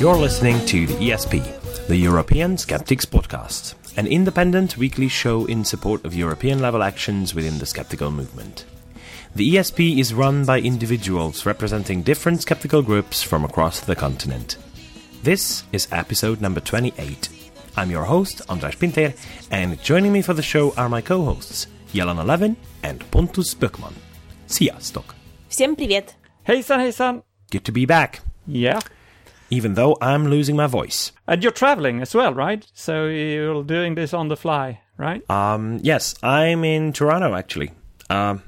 You're listening to the ESP, the European Skeptics Podcast, an independent weekly show in support of European level actions within the skeptical movement. The ESP is run by individuals representing different skeptical groups from across the continent. This is episode number 28. I'm your host, Andras Pinter, and joining me for the show are my co hosts, Jelena Levin and Pontus Böckman. See ya, Stock. Всем привет! Hejsan, son! Good to be back. Yeah even though I'm losing my voice. And you're traveling as well, right? So you're doing this on the fly, right? Um, yes, I'm in Toronto actually. Um,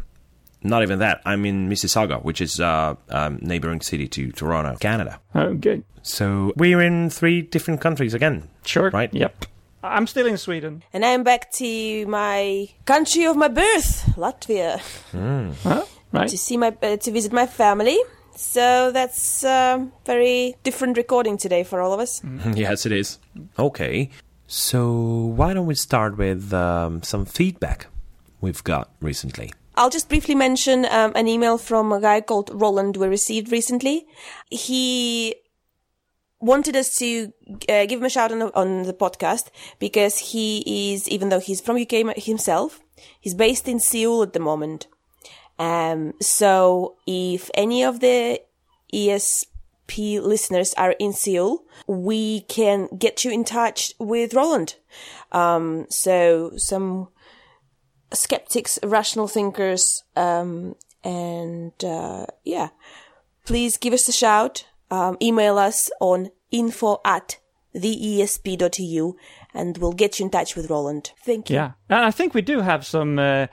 not even that. I'm in Mississauga, which is uh, um, neighboring city to Toronto, Canada. Oh, good. So we're in three different countries again. Sure. Right. Yep. I'm still in Sweden. And I'm back to my country of my birth, Latvia, Huh? Right? to see my uh, to visit my family. So that's a very different recording today for all of us. yes, it is. Okay. So why don't we start with um, some feedback we've got recently? I'll just briefly mention um, an email from a guy called Roland we received recently. He wanted us to uh, give him a shout on, on the podcast because he is, even though he's from UK himself, he's based in Seoul at the moment. Um, so if any of the ESP listeners are in Seoul, we can get you in touch with Roland. Um, so some skeptics, rational thinkers, um, and uh, yeah, please give us a shout. Um, email us on info at theesp.eu and we'll get you in touch with Roland. Thank you. Yeah. And I think we do have some uh,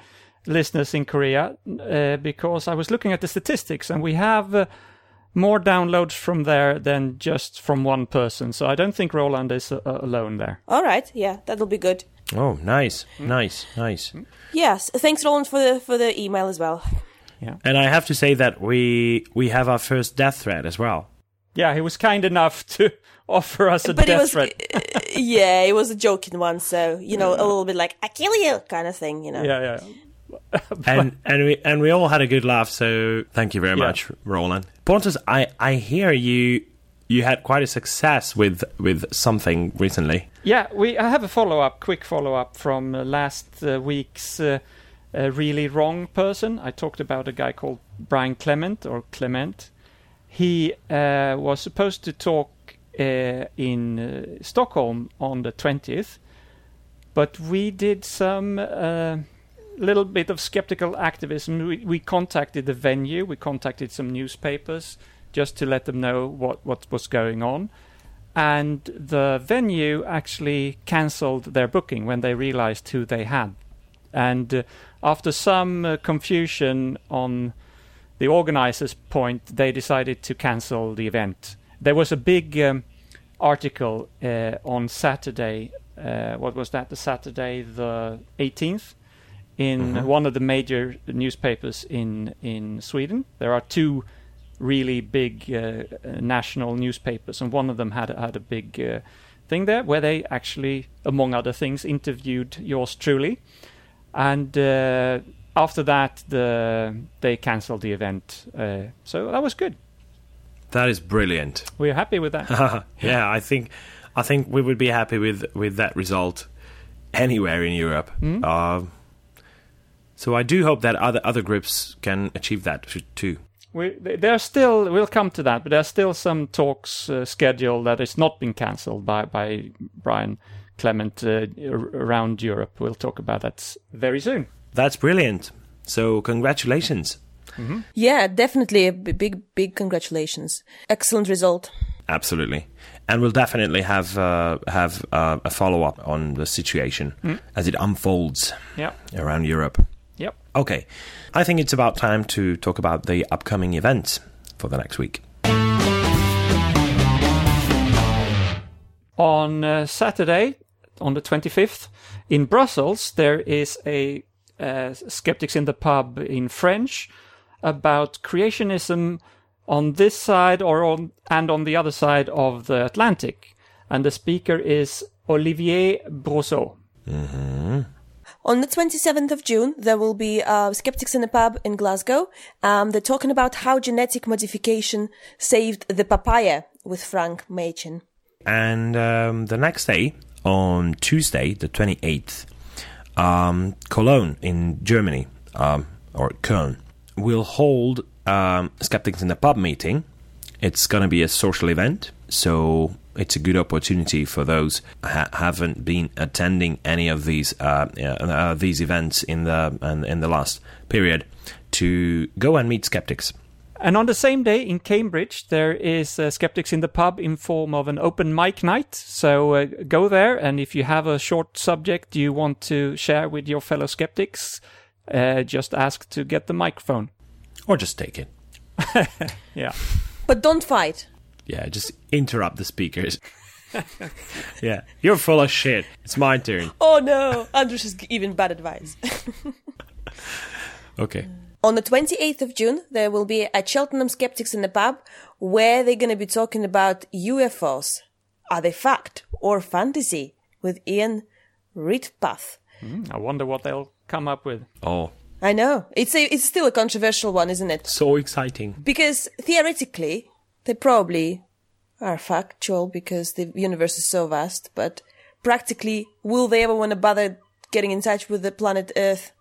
listeners in Korea uh, because I was looking at the statistics and we have uh, more downloads from there than just from one person. So I don't think Roland is uh, alone there. All right. Yeah, that'll be good. Oh, nice, nice, nice. Yes. Thanks, Roland, for the for the email as well. Yeah, and I have to say that we we have our first death threat as well. Yeah, he was kind enough to offer us a but it death was, threat. yeah, it was a joking one. So you know, a little bit like "I kill you" kind of thing. You know. Yeah, yeah. and and we and we all had a good laugh. So thank you very Yeah. much, Roland. Pontus, I I hear you you had quite a success with with something recently. Yeah, we. I have a follow up, quick follow up from uh, last uh, week's uh, uh, really wrong person. I talked about a guy called Brian Clement or Clement. He uh, was supposed to talk uh, in uh, Stockholm on the twentieth, but we did some uh, little bit of skeptical activism. We, we contacted the venue. We contacted some newspapers just to let them know what what was going on and the venue actually cancelled their booking when they realized who they had. And uh, after some uh, confusion on the organizers' point, they decided to cancel the event. There was a big um, article uh, on Saturday. Uh, what was that? The Saturday, the 18th, in one of the major newspapers in in Sweden. There are two really big uh, uh, national newspapers, and one of them had had a big uh, thing there where they actually, among other things, interviewed yours truly, and uh, after that, the they cancelled the event. Uh, so that was good. That is brilliant. We're happy with that. yeah, I think I think we would be happy with with that result anywhere in Europe. Uh, so I do hope that other other groups can achieve that too. we, there are still, we'll come to that, but there are still some talks uh, scheduled that has not been cancelled by by Brian Clement uh, around Europe. We'll talk about that very soon. That's brilliant. So congratulations. Yeah, definitely a b- big, big congratulations. Excellent result. Absolutely, and we'll definitely have uh, have uh, a follow up on the situation as it unfolds Yeah. around Europe. Yep. Okay, I think it's about time to talk about the upcoming events for the next week. On uh, Saturday, on the 25th, in Brussels, there is a uh, Skeptics in the Pub in French about creationism on this side or on and on the other side of the Atlantic. And the speaker is Olivier Brosseau. On the 27th of June, there will be uh, Skeptics in a Pub in Glasgow. Um, they're talking about how genetic modification saved the papaya, with Frank Machen. And um, the next day, on Tuesday, the 28th, um, Cologne in Germany, um, or Köln, will hold um, Skeptics in a Pub meeting. It's going to be a social event, so it's a good opportunity for those ha- haven't been attending any of these uh, uh, these events in the in, in the last period to go and meet skeptics. And on the same day in Cambridge, there is uh, Skeptics in the Pub in form of an open mic night. So uh, go there, and if you have a short subject you want to share with your fellow skeptics, uh, just ask to get the microphone. Or just take it. Yeah. But don't fight. Yeah, just interrupt the speakers. yeah, you're full of shit. It's my turn. Oh no, Andras is giving bad advice. Okay. On the 28th of June, there will be at Cheltenham Skeptics in the Pub where they're going to be talking about UFOs. Are they fact or fantasy? With Ian Ridpath. Hmm, I wonder what they'll come up with. Oh, I know. It's a, it's still a controversial one, isn't it? so exciting. Because theoretically, they probably are factual because the universe is so vast, but practically, will they ever want to bother getting in touch with the planet Earth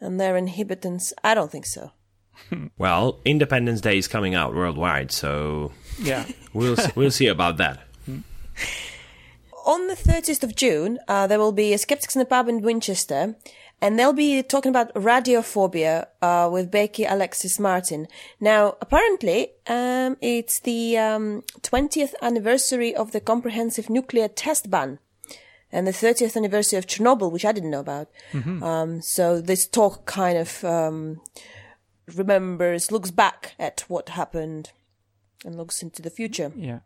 and their inhabitants? I don't think so. Well, Independence Day is coming out worldwide, so Yeah. we'll we'll see about that. On the 30th of June, uh, there will be a Skeptics in the Pub in Winchester, and they'll be talking about radiophobia uh, with Becky Alexis Martin. Now, apparently, um, it's the um, 20th anniversary of the comprehensive nuclear test ban. And the 30th anniversary of Chernobyl, which I didn't know about. Um, so this talk kind of um, remembers, looks back at what happened, and looks into the future yeah.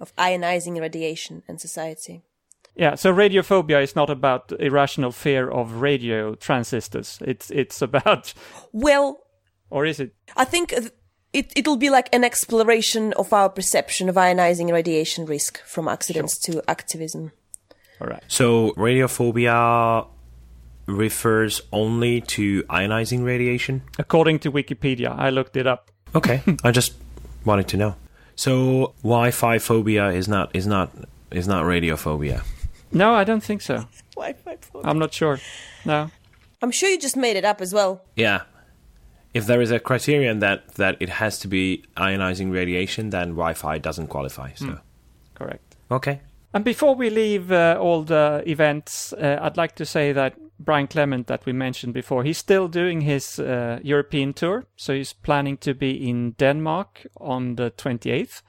of ionizing radiation in society. Yeah, so radiophobia is not about irrational fear of radio transistors. It's it's about Well, or is it? I think it it'll be like an exploration of our perception of ionizing radiation risk from accidents to activism. All right. So, radiophobia refers only to ionizing radiation. According to Wikipedia, I looked it up. Okay, I just wanted to know. So, Wi-Fi phobia is not is not is not radiophobia. No, I don't think so. Wi-Fi phobia. I'm not sure. No. I'm sure you just made it up as well. Yeah. If there is a criterion that that it has to be ionizing radiation, then Wi-Fi doesn't qualify. So, Correct. okay. And before we leave uh, all the events, uh, I'd like to say that Brian Clement, that we mentioned before, he's still doing his uh, European tour. So he's planning to be in Denmark on the 28th,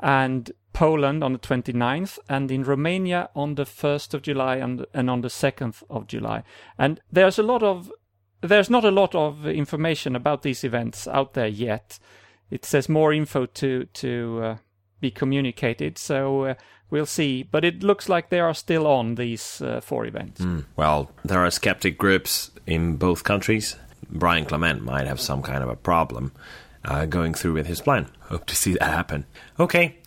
and Poland on the 29th, and in Romania on the 1st of July and, and on the 2nd of July. And there's a lot of there's not a lot of information about these events out there yet. It says more info to to uh, be communicated, so uh, we'll see. But it looks like they are still on these uh, four events. Well, there are skeptic groups in both countries. Brian Clement might have some kind of a problem uh, going through with his plan. Hope to see that happen. Okay.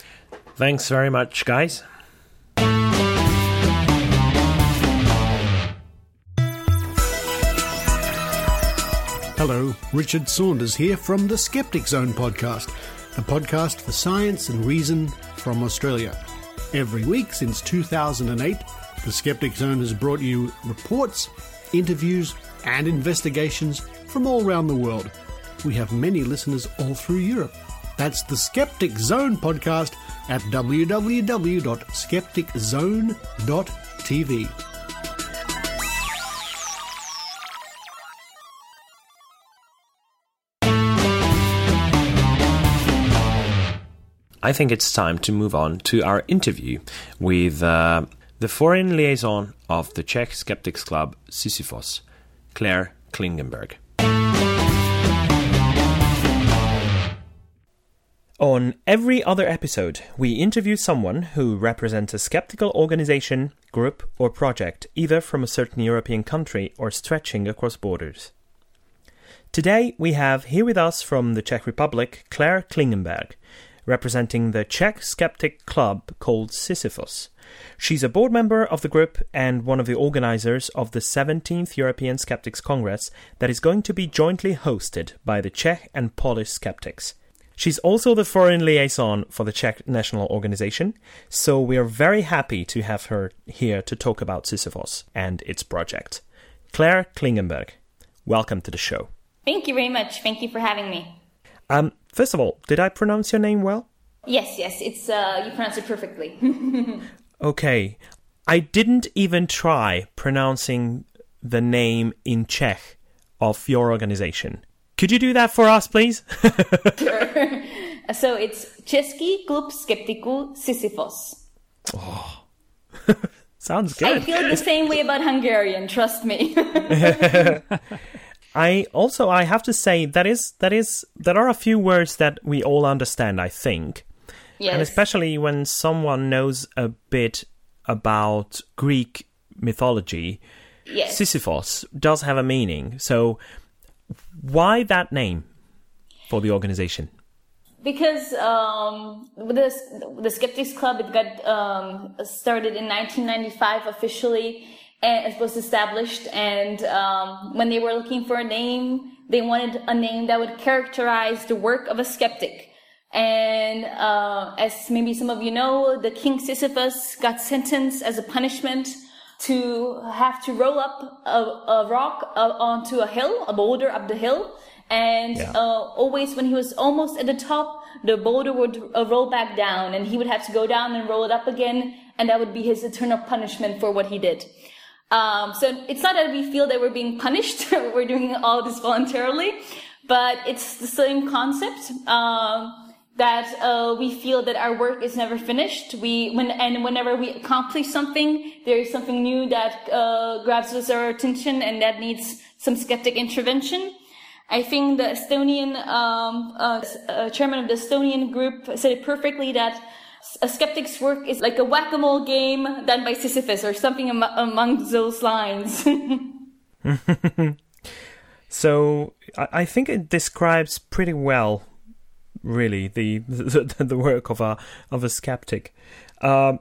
Thanks very much, guys. Hello, Richard Saunders here from the Skeptic Zone podcast, a podcast for science and reason from Australia. Every week since 2008, the Skeptic Zone has brought you reports, interviews, and investigations from all around the world. We have many listeners all through Europe. That's the Skeptic Zone podcast at www.skepticzone.tv. I think it's time to move on to our interview with uh, the foreign liaison of the Czech Skeptics Club, Sisyfos, Claire Klingenberg. On every other episode, we interview someone who represents a skeptical organization, group, or project, either from a certain European country or stretching across borders. Today, we have here with us from the Czech Republic Claire Klingenberg, representing the Czech skeptic club called Sisyphus. She's a board member of the group and one of the organizers of the 17th European Skeptics Congress that is going to be jointly hosted by the Czech and Polish skeptics. She's also the foreign liaison for the Czech National Organization, so we are very happy to have her here to talk about Sisyfos and its project. Claire Klingenberg, welcome to the show. Thank you very much. Thank you for having me. Um, first of all, did I pronounce your name well? Yes, yes, it's uh, you pronounce it perfectly. okay, I didn't even try pronouncing the name in Czech of your organization. Could you do that for us, please? sure. So it's Český klub skeptiků Sisyfos. Oh. Sounds good. I feel the same way about Hungarian, trust me. I also I have to say that is that is there are a few words that we all understand, I think. Yes. And especially when someone knows a bit about Greek mythology, yes. Sisyphos does have a meaning. So why that name for the organization? Because um, the the Skeptics Club it got um, started in 1995 officially, and it was established. And um, when they were looking for a name, they wanted a name that would characterize the work of a skeptic. And uh, as maybe some of you know, the King Sisyphus got sentenced as a punishment to have to roll up a, a rock uh, onto a hill, a boulder up the hill. And Yeah. uh, always when he was almost at the top, the boulder would uh, roll back down and he would have to go down and roll it up again. And that would be his eternal punishment for what he did. Um, so it's not that we feel that we're being punished. we're doing all this voluntarily, but it's the same concept. Um, that uh, we feel that our work is never finished. We when and whenever we accomplish something, there is something new that uh, grabs our attention and that needs some skeptic intervention. I think the Estonian um, uh, uh, chairman of the Estonian group said it perfectly that a skeptic's work is like a whack-a-mole game done by Sisyphus or something am- among those lines. So I think it describes pretty well, really, the the, the work of a of a skeptic. Um,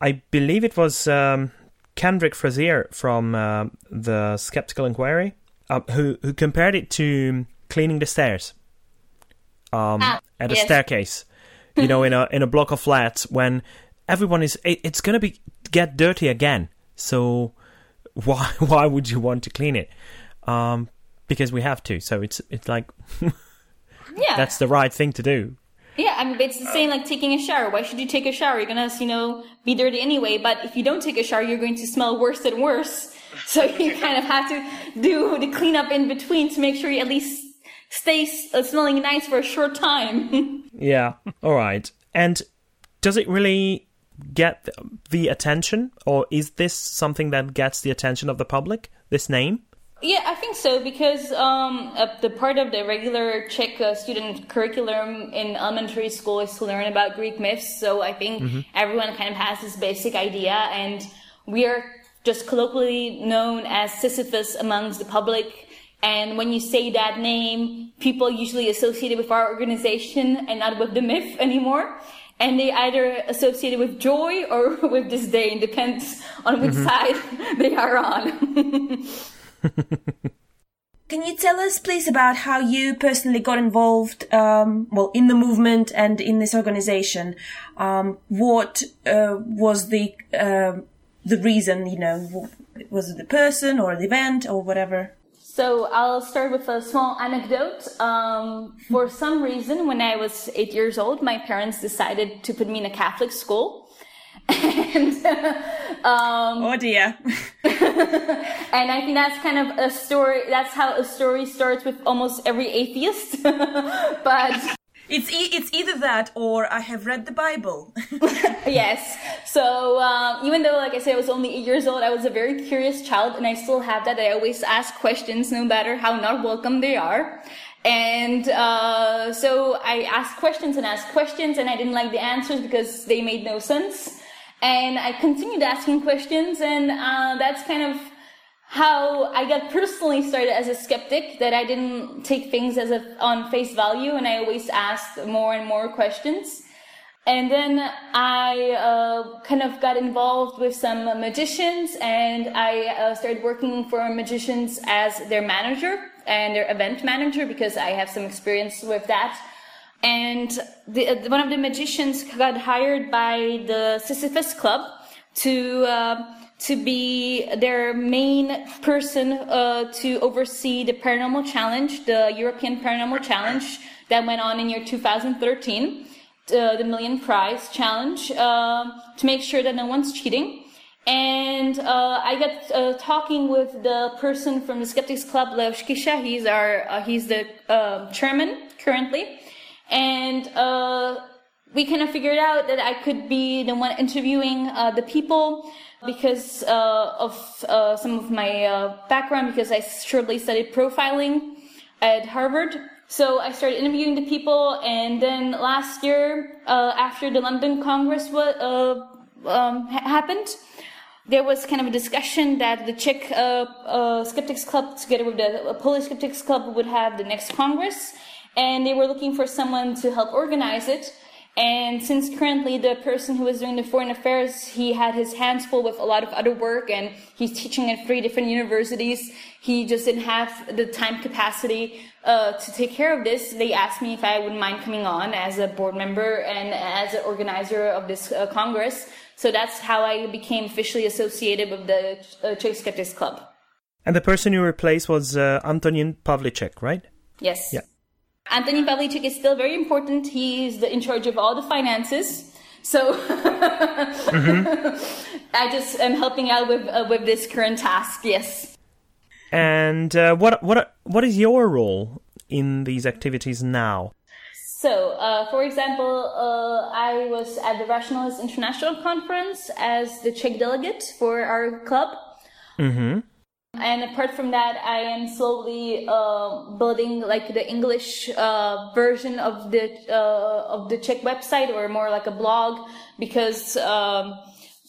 I believe it was um, Kendrick Frazier from uh, the Skeptical Inquirer uh, who who compared it to cleaning the stairs um, Ah, at a staircase. You know, in a in a block of flats when everyone is it, it's gonna be get dirty again. So why why would you want to clean it? Um, because we have to. So it's it's like yeah, that's the right thing to do. Yeah, I mean, it's the same like taking a shower. Why should you take a shower? You're gonna, you know, be dirty anyway. But if you don't take a shower, you're going to smell worse and worse. So you kind of have to do the cleanup in between to make sure you at least stay uh, smelling nice for a short time. Yeah. All right. And does it really get the- the attention, or is this something that gets the attention of the public? This name? Yeah, I think so because um, the part of the regular Czech uh, student curriculum in elementary school is to learn about Greek myths. So I think everyone kind of has this basic idea, and we are just colloquially known as Sisyphus amongst the public. And when you say that name, people usually associate it with our organization and not with the myth anymore. And they either associate it with joy or with disdain, depends on which side they are on. Can you tell us, please, about how you personally got involved, um, well, in the movement and in this organization? Um, what uh, was the um the reason? You know, was it the person or the event or whatever? So I'll start with a small anecdote. Um, for some reason, when I was eight years old, my parents decided to put me in a Catholic school. and, um, Oh dear. and I think that's kind of a story. That's how a story starts with almost every atheist. but It's e- it's either that or I have read the Bible. yes. So um, even though, like I said, I was only eight years old, I was a very curious child, and I still have that. I always ask questions, no matter how not welcome they are. And uh, so I asked questions and asked questions, and I didn't like the answers because they made no sense. And I continued asking questions, and uh, that's kind of how I got personally started as a skeptic, that I didn't take things as a, on face value and I always asked more and more questions. And then I uh, kind of got involved with some magicians and I uh, started working for magicians as their manager and their event manager because I have some experience with that. And the, uh, one of the magicians got hired by the Sisyphus Club to uh, to be their main person uh, to oversee the paranormal challenge, the European Paranormal Challenge that went on in year 2013, uh, the Million Prize Challenge, uh, to make sure that no one's cheating. And uh, I got talking with the person from the Skeptics Club, Leoš Kyša. He's our he's the chairman currently, and we kind of figured out that I could be the one interviewing the people because uh, of uh, some of my uh, background, because I shortly studied profiling at Harvard. So I started interviewing the people, and then last year, uh, after the London Congress uh, um, happened, there was kind of a discussion that the Czech uh, Skeptics Club, together with the Polish Skeptics Club, would have the next Congress, and they were looking for someone to help organize it. And since currently the person who was doing the foreign affairs, he had his hands full with a lot of other work and he's teaching at three different universities. He just didn't have the time capacity uh, to take care of this. They asked me if I wouldn't mind coming on as a board member and as an organizer of this uh, Congress. So that's how I became officially associated with the uh, Czech Skeptics Club. And the person you replaced was uh, Antonin Pavlicek, right? Yes. Yeah. Antonin Pavlicek is still very important. He's the, in charge of all the finances. So mm-hmm. I just am helping out with uh, with this current task. Yes. And uh, what what what is your role in these activities now? So, uh, for example, uh, I was at the Rationalist International Conference as the Czech delegate for our club. Mm-hmm. And apart from that, I am slowly uh, building like the English uh, version of the uh, of the Czech website, or more like a blog, because um,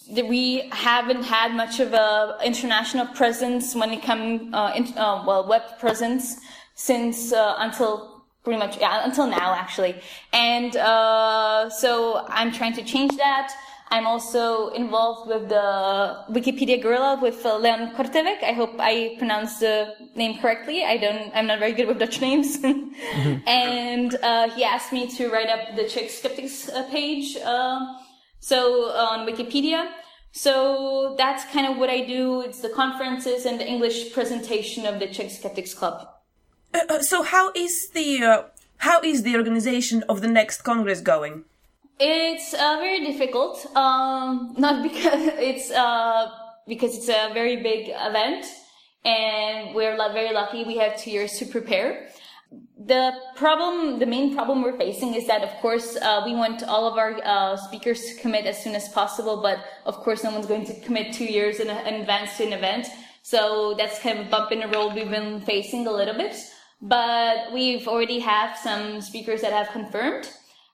we haven't had much of a international presence when it comes uh, in, uh, well web presence since uh, until pretty much yeah until now actually, and so I'm trying to change that. I'm also involved with the Wikipedia Guerrilla with uh, Leon Korteweg. I hope I pronounced the name correctly. I don't, I'm not very good with Dutch names. mm-hmm. And, uh, he asked me to write up the Czech Skeptics uh, page, uh, so uh, on Wikipedia. So that's kind of what I do. It's the conferences and the English presentation of the Czech Skeptics Club. Uh, so how is the, how is the organization of the next Congress going? It's uh, very difficult. Um, not because it's uh, because it's a very big event, and we're very lucky. We have two years to prepare. The problem, the main problem we're facing is that, of course, uh, we want all of our uh, speakers to commit as soon as possible, but of course, no one's going to commit two years in, in advance to an event. So that's kind of a bump in the road we've been facing a little bit. But we've already have some speakers that have confirmed.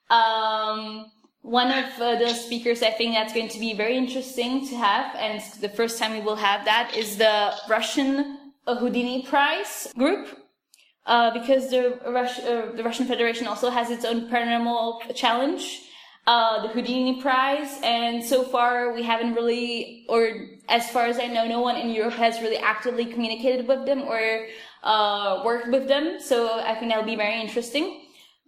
Um, one of uh, the speakers I think that's going to be very interesting to have, and it's the first time we will have that, is the Russian Houdini Prize group. Uh, because the, Rus- uh, the Russian Federation also has its own paranormal challenge, uh, the Houdini Prize, and so far we haven't really, or as far as I know, no one in Europe has really actively communicated with them or uh, worked with them. So I think that'll be very interesting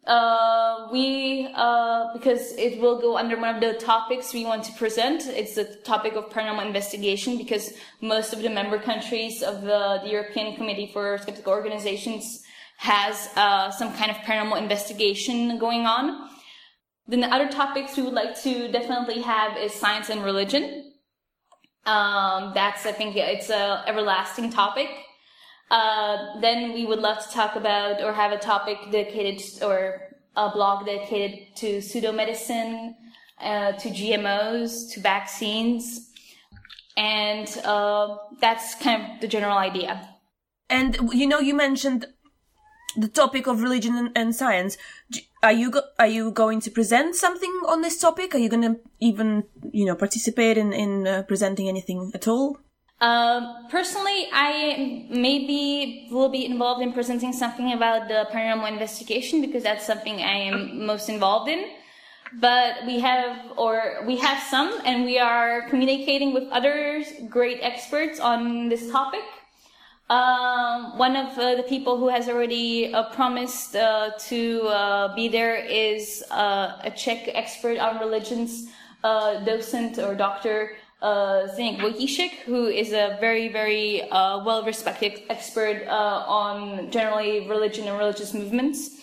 uh, we uh, because it will go under one of the topics we want to present. It's the topic of paranormal investigation because most of the member countries of the, the European Committee for Skeptical Organizations has uh, some kind of paranormal investigation going on. Then the other topics we would like to definitely have is science and religion. Um, that's I think it's a everlasting topic. Uh, then we would love to talk about or have a topic dedicated or a blog dedicated to pseudomedicine, uh, to GMOs, to vaccines. And uh, that's kind of the general idea. And you know, you mentioned the topic of religion and, science. Are you go- are you going to present something on this topic? Are you going to even you know participate in in uh, presenting anything at all? Um, personally, I maybe will be involved in presenting something about the paranormal investigation because that's something I am most involved in. But we have, or we have some, and we are communicating with other great experts on this topic. Um, one of uh, the people who has already uh, promised uh, to uh, be there is uh, a Czech expert on religions, uh, docent or doctor uh, Vojtíšek, who is a very, very uh, well-respected expert uh, on generally religion and religious movements.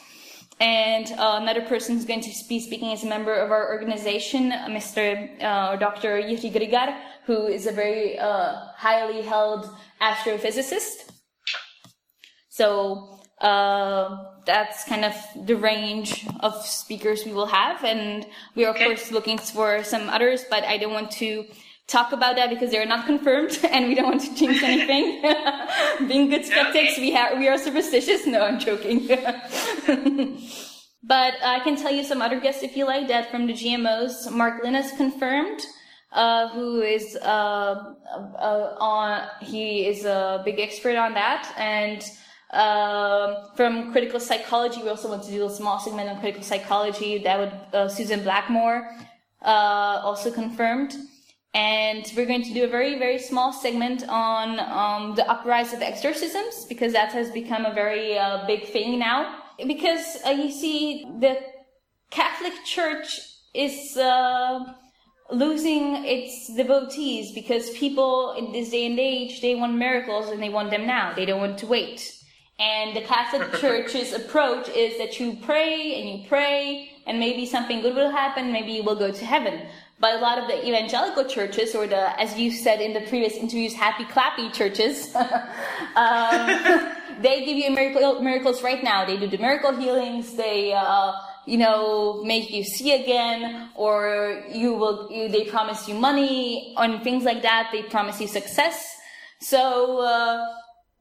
And uh, another person who's going to be speaking is a member of our organization, Mr. or Dr. Jiří Grygar, who is a very highly held astrophysicist. So uh, that's kind of the range of speakers we will have, and we are of course looking for some others, but I don't want to talk about that because they're not confirmed, and we don't want to jinx anything. Being good skeptics, we have we are superstitious. No, I'm joking. but I can tell you some other guests if you like that from the GMOs. Mark Lynas is confirmed uh, who is uh, uh, on. He is a big expert on that, and um, from critical psychology, we also want to do a small segment on critical psychology. That would uh, Susan Blackmore uh, also confirmed. And we're going to do a very, very small segment on um, the uprise of exorcisms because that has become a very uh, big thing now. Because you see, the Catholic Church is losing its devotees because people in this day and age they want miracles and they want them now. They don't want to wait. And the catholic church's approach is that you pray and you pray and maybe something good will happen maybe you will go to heaven but a lot of the evangelical churches or the as you said in the previous interviews happy clappy churches um, they give you miracle, miracles right now they do the miracle healings they uh, you know, make you see again, or you will, you, they promise you money, and things like that. They promise you success. So, uh,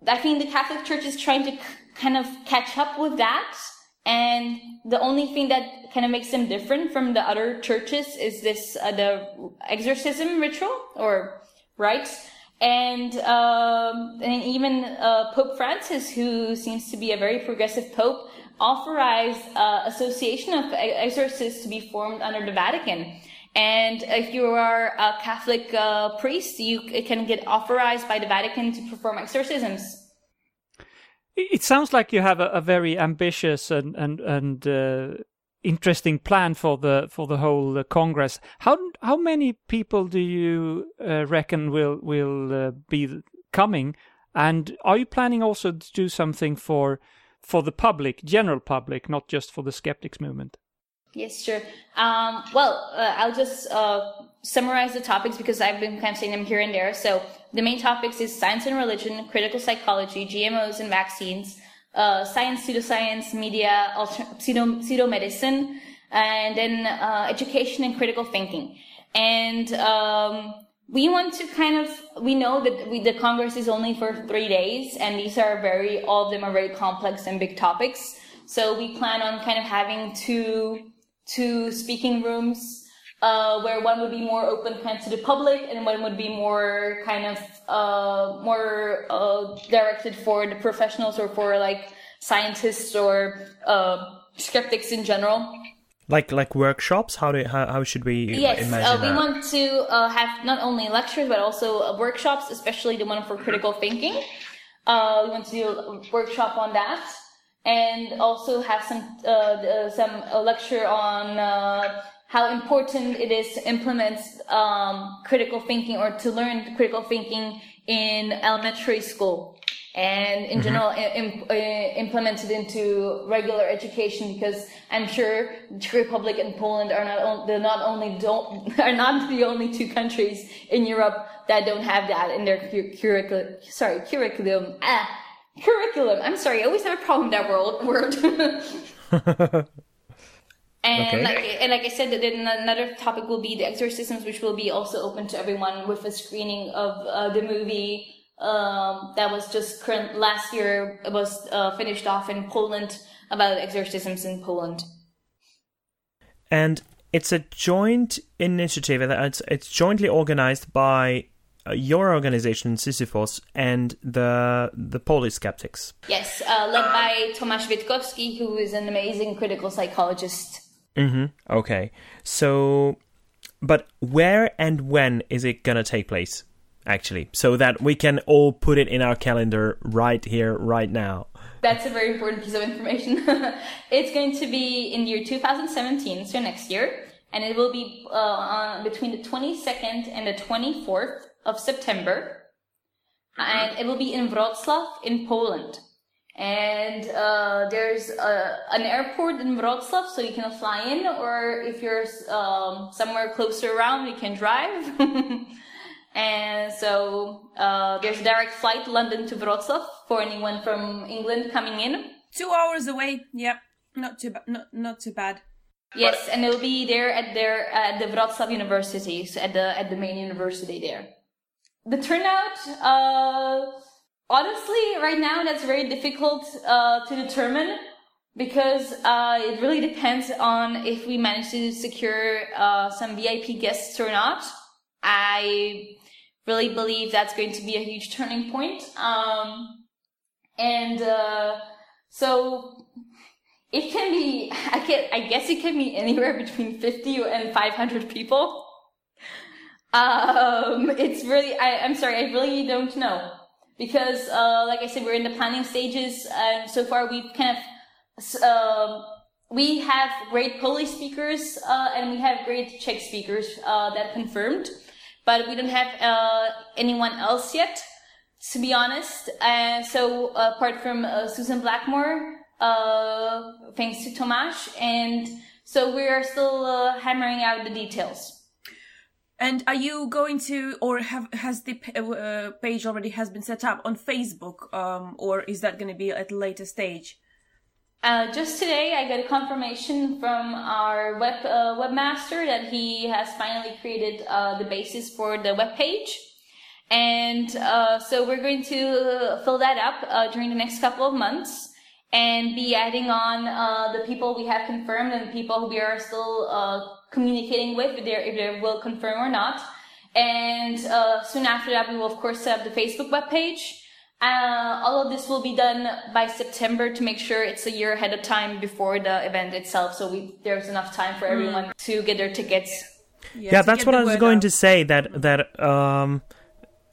I think the Catholic Church is trying to c- kind of catch up with that. And the only thing that kind of makes them different from the other churches is this, uh, the exorcism ritual or rites. And, um, and even, uh, Pope Francis, who seems to be a very progressive pope, authorized uh, association of exorcists to be formed under the Vatican. And if you are a Catholic uh, priest, you can get authorized by the Vatican to perform exorcisms. It sounds like you have a, a very ambitious and and and uh, interesting plan for the for the whole uh, Congress. How how many people do you uh, reckon will will uh, be coming? And are you planning also to do something for for the public, general public, not just for the skeptics movement? Yes, sure. Um, well, uh, I'll just uh, summarize the topics because I've been kind of saying them here and there. So the main topics is science and religion, critical psychology, GMOs and vaccines, uh, science, pseudoscience, media, alter- pseudo, pseudo medicine, and then uh, education and critical thinking. And um, we want to kind of we know that we, the congress is only for three days and these are very all of them are very complex and big topics so we plan on kind of having two two speaking rooms uh, where one would be more open kind of to the public and one would be more kind of uh, more uh, directed for the professionals or for like scientists or uh, skeptics in general. Like like workshops? How do how, how should we yes imagine uh, we that? want to uh, have not only lectures but also uh, workshops especially the one for critical thinking. Uh, we want to do a workshop on that and also have some uh, some lecture on uh, how important it is to implement um, critical thinking or to learn critical thinking in elementary school and in mm-hmm. general Im- uh, implemented into regular education because I'm sure Czech Republic and Poland are not on, they're not only don't are not the only two countries in Europe that don't have that in their curriculum. Sorry, curriculum. Ah, curriculum. I'm sorry, I always have a problem with that word. And okay. like and like I said, then another topic will be the exorcisms, which will be also open to everyone with a screening of uh, the movie um, that was just current last year it was uh, finished off in Poland about exorcisms in Poland. And it's a joint initiative. It's it's jointly organized by uh, your organization Sisyfos and the the Polish skeptics. Yes, uh, led by Tomasz Witkowski, who is an amazing critical psychologist. Mm-hmm. Okay, so, but where and when is it gonna take place? actually, so that we can all put it in our calendar right here, right now. That's a very important piece of information. it's going to be in the year 2017, so next year, and it will be uh, on, between the 22nd and the 24th of September, and it will be in Wrocław in Poland. And uh, there's a, an airport in Wrocław, so you can fly in, or if you're um, somewhere closer around, you can drive. and so uh, there's a direct flight London to Wrocław for anyone from England coming in. Two hours away. Yep, not too bad. Not not too bad. Yes, and they'll be there at their at the Wrocław University, so at the at the main university there. The turnout, uh, honestly, right now that's very difficult uh, to determine because uh, it really depends on if we manage to secure uh, some VIP guests or not. I really believe that's going to be a huge turning point. Um, and uh, so it can be, I can, I guess it can be anywhere between 50 and 500 people. Um, it's really, I, I'm sorry, I really don't know. Because, uh, like I said, we're in the planning stages, and so far we've kind of, uh, we have great Polish speakers, uh, and we have great Czech speakers, uh, that confirmed. But we don't have, uh, anyone else yet, to be honest. And so, apart from, uh, Susan Blackmore, thanks to Tomasz, and so we are still, hammering out the details. And are you going to, or have has the uh, page already has been set up on Facebook, um, or is that going to be at a later stage? Uh, just today, I got a confirmation from our web uh, webmaster that he has finally created uh, the basis for the web page, and uh, so we're going to fill that up uh, during the next couple of months and be adding on the people we have confirmed and the people who we are still communicating with if, if they will confirm or not. And uh, soon after that, we will of course set up the Facebook webpage. Uh, all of this will be done by September to make sure it's a year ahead of time before the event itself, so we, there's enough time for everyone mm. to get their tickets. Yeah, yeah that's what I was going out. to say. That that um,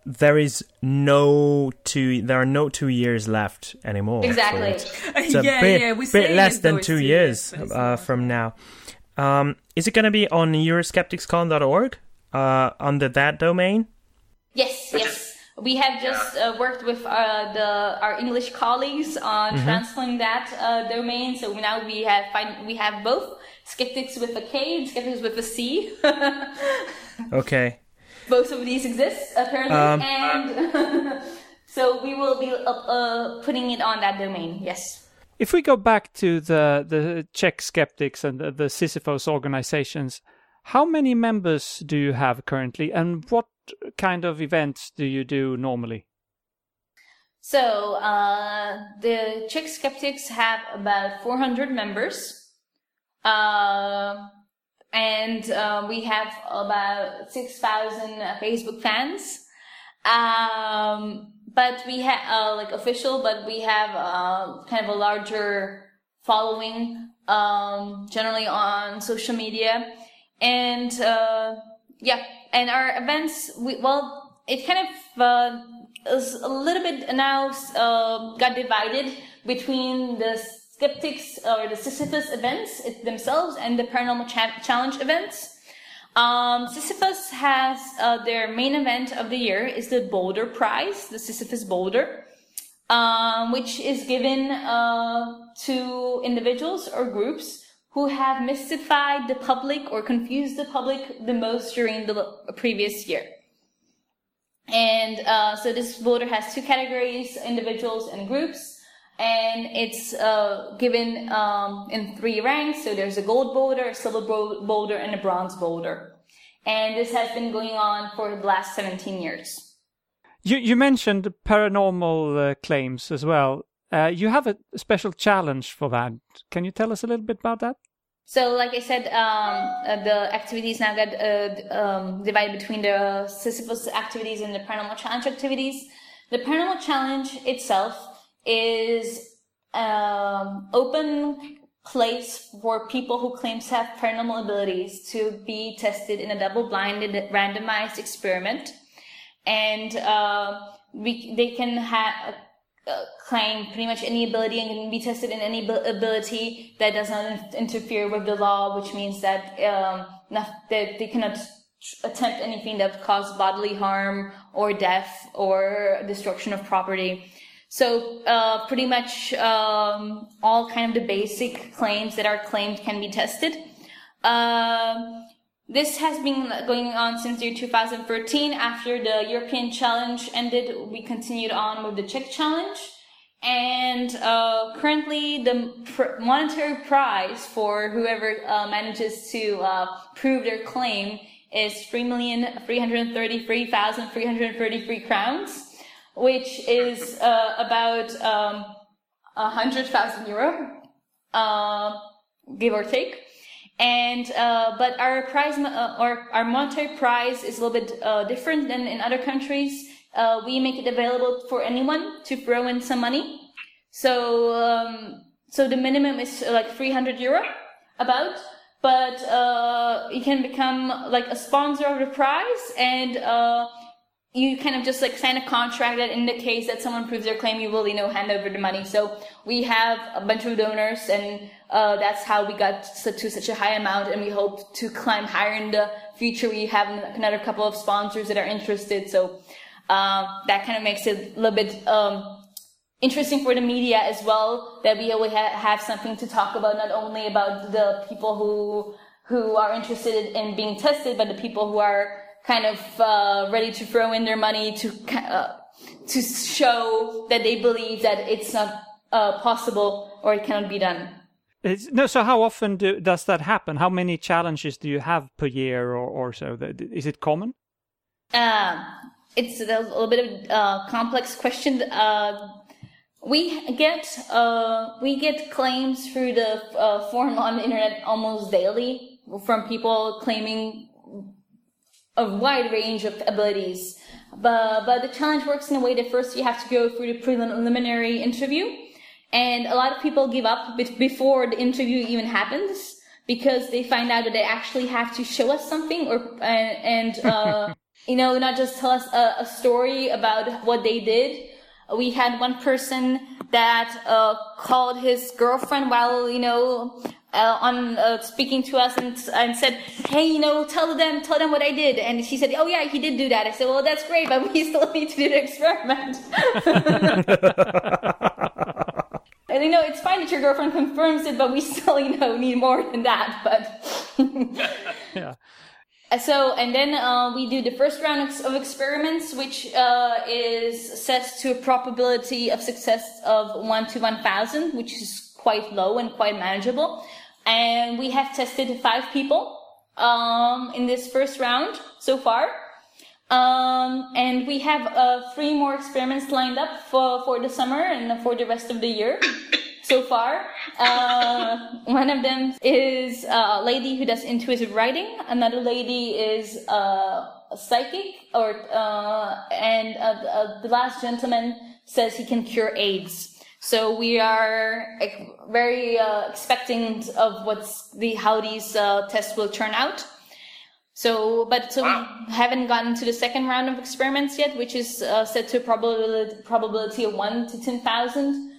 there is no two. There are no two years left anymore. Exactly. So it's, it's a yeah, bit, yeah, bit less than two years, years uh, from now. Um, is it going to be on Euroscepticscon.org uh, under that domain? Yes, yes. We have just uh, worked with uh, the our English colleagues on mm-hmm. transferring that uh, domain. So now we have find, we have both skeptics with a K and skeptics with a C. okay. Both of these exist apparently, um, and so we will be uh, putting it on that domain. Yes. If we go back to the, the Czech skeptics and the, the Sisyfos organizations, how many members do you have currently and what kind of events do you do normally? So, uh, the Czech skeptics have about 400 members. Uh, and uh, we have about 6,000 Facebook fans. Um, but we have uh, like official, but we have uh, kind of a larger following, um, generally on social media, and uh, yeah, and our events. We, well, it kind of uh, is a little bit now uh, got divided between the skeptics or the Sisyphus events themselves and the paranormal cha- challenge events. Um, Sisyphus has uh, their main event of the year is the Boulder Prize, the Sisyphus Boulder, um, which is given uh, to individuals or groups who have mystified the public or confused the public the most during the previous year. And uh, so this boulder has two categories: individuals and groups and it's uh, given um, in three ranks. So there's a gold boulder, a silver boulder, and a bronze boulder. And this has been going on for the last 17 years. You, you mentioned paranormal uh, claims as well. Uh, you have a special challenge for that. Can you tell us a little bit about that? So, like I said, um, uh, the activities now get uh, um, divided between the Sisyphus activities and the paranormal challenge activities. The paranormal challenge itself is um, open place for people who claim to have paranormal abilities to be tested in a double-blinded randomized experiment and uh, we they can have. Uh, claim pretty much any ability and can be tested in any ability that does not interfere with the law, which means that um, not, that they cannot attempt anything that would cause bodily harm or death or destruction of property. So uh, pretty much um, all kind of the basic claims that are claimed can be tested. Uh, this has been going on since year 2013. After the European challenge ended, we continued on with the Czech challenge. And uh, currently, the pr- monetary prize for whoever uh, manages to uh, prove their claim is 3,333,333 crowns, which is uh, about um, 100,000 euro, uh, give or take. And uh, but our prize uh, or our monetary prize is a little bit uh, different than in other countries. Uh, we make it available for anyone to throw in some money. So um, so the minimum is uh, like 300 euro, about. But uh, you can become like a sponsor of the prize, and you kind of just like sign a contract that indicates that someone proves their claim, you will, you know, hand over the money. So we have a bunch of donors and, uh, that's how we got to such a high amount and we hope to climb higher in the future. We have another couple of sponsors that are interested. So, um, that kind of makes it a little bit, um, interesting for the media as well that we always ha- have something to talk about, not only about the people who, who are interested in being tested, but the people who are kind of uh, ready to throw in their money to uh, to show that they believe that it's not uh, possible or it cannot be done. It's, no, so how often do, does that happen? How many challenges do you have per year or, or so? Is it common? Uh, it's a little bit of a uh, complex question. Uh, we get uh, we get claims through the uh, forum on the internet almost daily from people claiming a wide range of abilities. But, but the challenge works in a way that first you have to go through the preliminary interview. And a lot of people give up before the interview even happens because they find out that they actually have to show us something or, and, and uh, you know, not just tell us a, a, story about what they did. We had one person that uh, called his girlfriend while, you know, uh, on uh, speaking to us and, and said, "Hey, you know, tell them, tell them what I did." And she said, "Oh yeah, he did do that." I said, "Well, that's great, but we still need to do the experiment." and you know, it's fine that your girlfriend confirms it, but we still, you know, need more than that. But yeah. So, and then uh, we do the first round of experiments, which uh, is set to a probability of success of 1 to 1,000, which is quite low and quite manageable and we have tested five people um, in this first round so far. Um, and we have uh, three more experiments lined up for, for the summer and for the rest of the year so far. Uh, one of them is a lady who does intuitive writing. Another lady is uh, a psychic, or uh, and uh, the last gentleman says he can cure AIDS. So we are very uh, expectant of what's the how these uh, tests will turn out. So, but so wow. we haven't gotten to the second round of experiments yet, which is uh, set to a probability probability of one to ten thousand,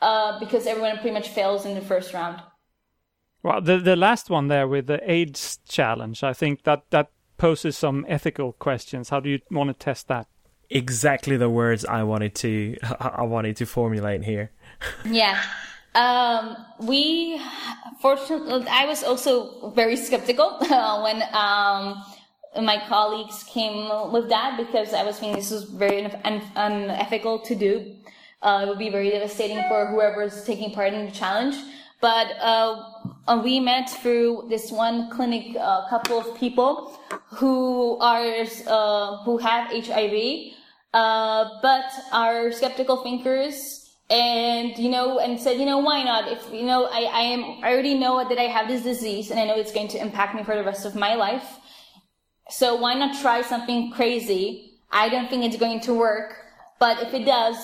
uh, because everyone pretty much fails in the first round. Well, the the last one there with the AIDS challenge, I think that that poses some ethical questions. How do you want to test that? Exactly the words I wanted to I wanted to formulate here. yeah. Um, we, fortunately, I was also very skeptical uh, when um, my colleagues came with that because I was thinking this was very unethical to do. Uh, it would be very devastating for whoever's taking part in the challenge. But uh, uh we met through this one clinic, a uh, couple of people who are uh, who have HIV uh, but are skeptical thinkers and you know and said you know why not? If you know I, I am i already know that i have this disease and i know it's going to impact me for the rest of my life. So why not try something crazy? I don't think it's going to work but if it does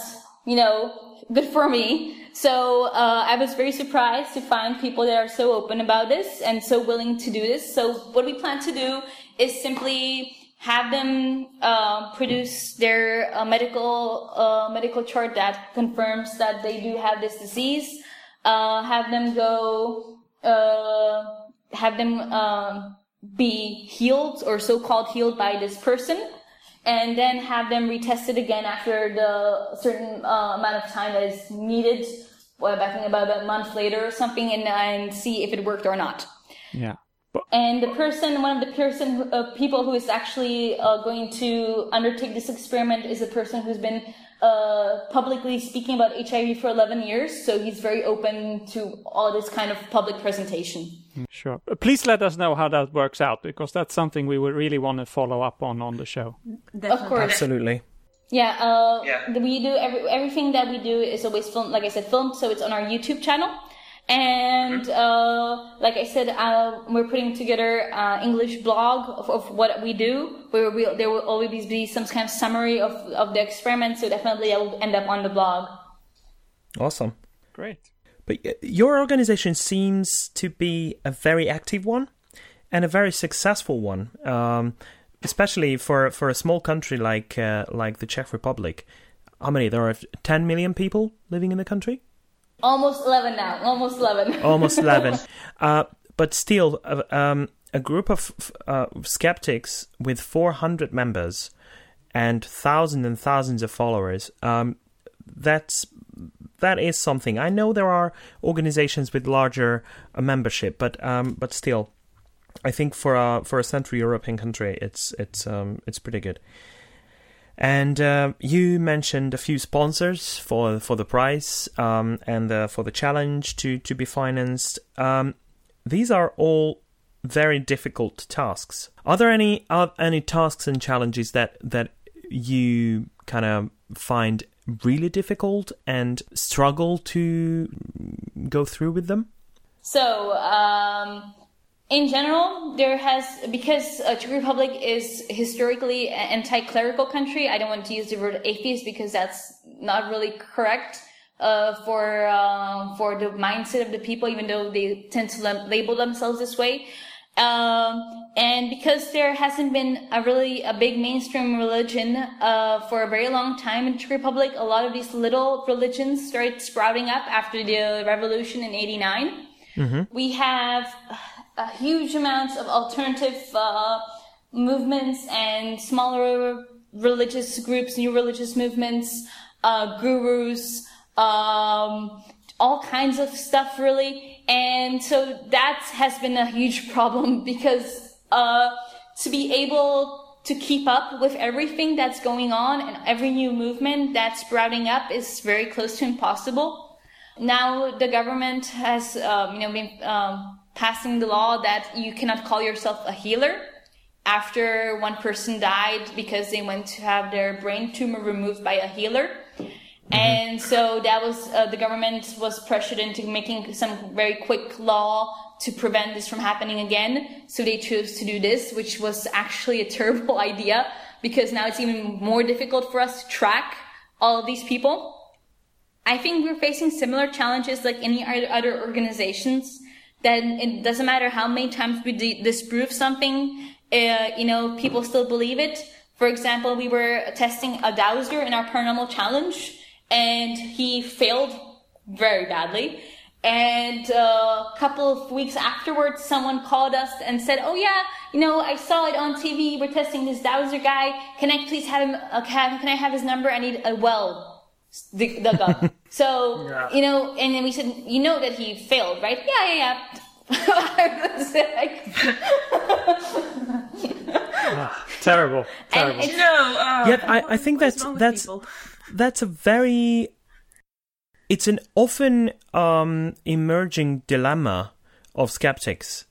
you know good for me so uh, i was very surprised to find people that are so open about this and so willing to do this so what we plan to do is simply have them uh, produce their uh, medical uh, medical chart that confirms that they do have this disease. Uh, have them go, uh, have them um, be healed or so-called healed by this person, and then have them retested again after the certain uh, amount of time that is needed. Well, I think about a month later or something, and, and see if it worked or not. Yeah. And the person, one of the person, uh, people who is actually uh, going to undertake this experiment is a person who's been uh, publicly speaking about HIV for 11 years. So he's very open to all this kind of public presentation. Sure. Please let us know how that works out because that's something we would really want to follow up on on the show. Of course. Absolutely. Yeah, uh, Yeah. we do every, everything that we do is always filmed, like I said, filmed, so it's on our YouTube channel. And uh, like I said, uh, we're putting together uh, English blog of, of what we do. Where we, there will always be some kind of summary of, of the experiment, so definitely I will end up on the blog. Awesome. Great. But your organization seems to be a very active one and a very successful one, um, especially for for a small country like uh, like the Czech Republic. How many? There are 10 million people living in the country. Almost 11 now, almost 11. Almost 11. uh, but still, uh, um, a group of uh, skeptics with 400 members and thousands and thousands of followers. Um, that's that is something. I know there are organizations with larger uh, membership, but um, but still, I think for a for a Central European country, it's it's um, it's pretty good. And uh, you mentioned a few sponsors for for the prize um, and uh, for the challenge to to be financed. Um, these are all very difficult tasks. Are there any are any tasks and challenges that that you kind of find really difficult and struggle to go through with them? So, um, in general, there has because uh, Czech Republic is historically an anti-clerical country. I don't want to use the word atheist because that's not really correct uh, for uh, for the mindset of the people, even though they tend to lab- label themselves this way. Um, and because there hasn't been a really a big mainstream religion uh, for a very long time in Czech Republic, a lot of these little religions started sprouting up after the revolution in '89. We have a huge amounts of alternative uh, movements and smaller religious groups, new religious movements, uh, gurus, um, all kinds of stuff really. And so that has been a huge problem because uh, to be able to keep up with everything that's going on and every new movement that's sprouting up is very close to impossible. Now the government has, um, you know, been um, passing the law that you cannot call yourself a healer after one person died because they went to have their brain tumor removed by a healer. And so that was uh, the government was pressured into making some very quick law to prevent this from happening again. So they chose to do this, which was actually a terrible idea because now it's even more difficult for us to track all of these people. I think we're facing similar challenges like any other- other organizations. That it doesn't matter how many times we di- disprove something, uh, you know, people still believe it. For example, we were testing a dowser in our paranormal challenge, and he failed very badly. And uh, a couple of weeks afterwards, someone called us and said, "Oh yeah, you know, I saw it on TV. We're testing this dowser guy. Can I please have him? Uh, can, I have his number? I need a well up." so you know, and then we said, "You know that he failed, right?" Yeah, yeah, yeah. I was like- Terrible. and Terrible. it's, No, uh, Yeah, I, I think that's that's people? that's a very it's an often um, emerging dilemma of skeptics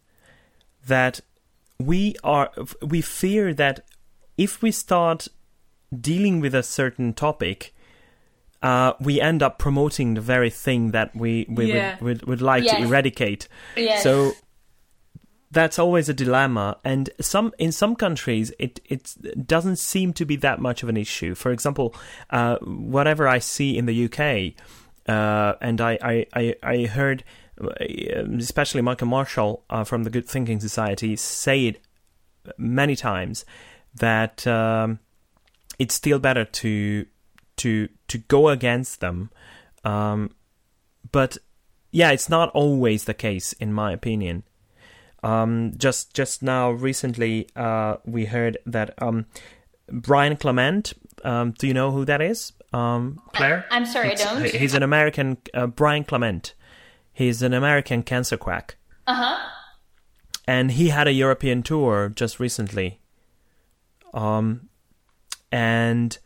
that we are we fear that if we start dealing with a certain topic uh, we end up promoting the very thing that we, we Yeah. would, would, would like Yes. to eradicate yes. so that's always a dilemma and some in some countries it it doesn't seem to be that much of an issue for example uh, whatever i see in the uk uh, and I, I, I, I heard uh, especially michael marshall uh, from the good thinking society say it many times that um, it's still better to to to go against them. Um, but yeah, it's not always the case, in my opinion. Um, just just now, recently, uh, we heard that um, Brian Clement. Um, do you know who that is, um, Claire? I'm sorry, It's- I don't. He's an American. Uh, Brian Clement. He's an American cancer quack, Uh huh. and he had a European tour just recently. Um, and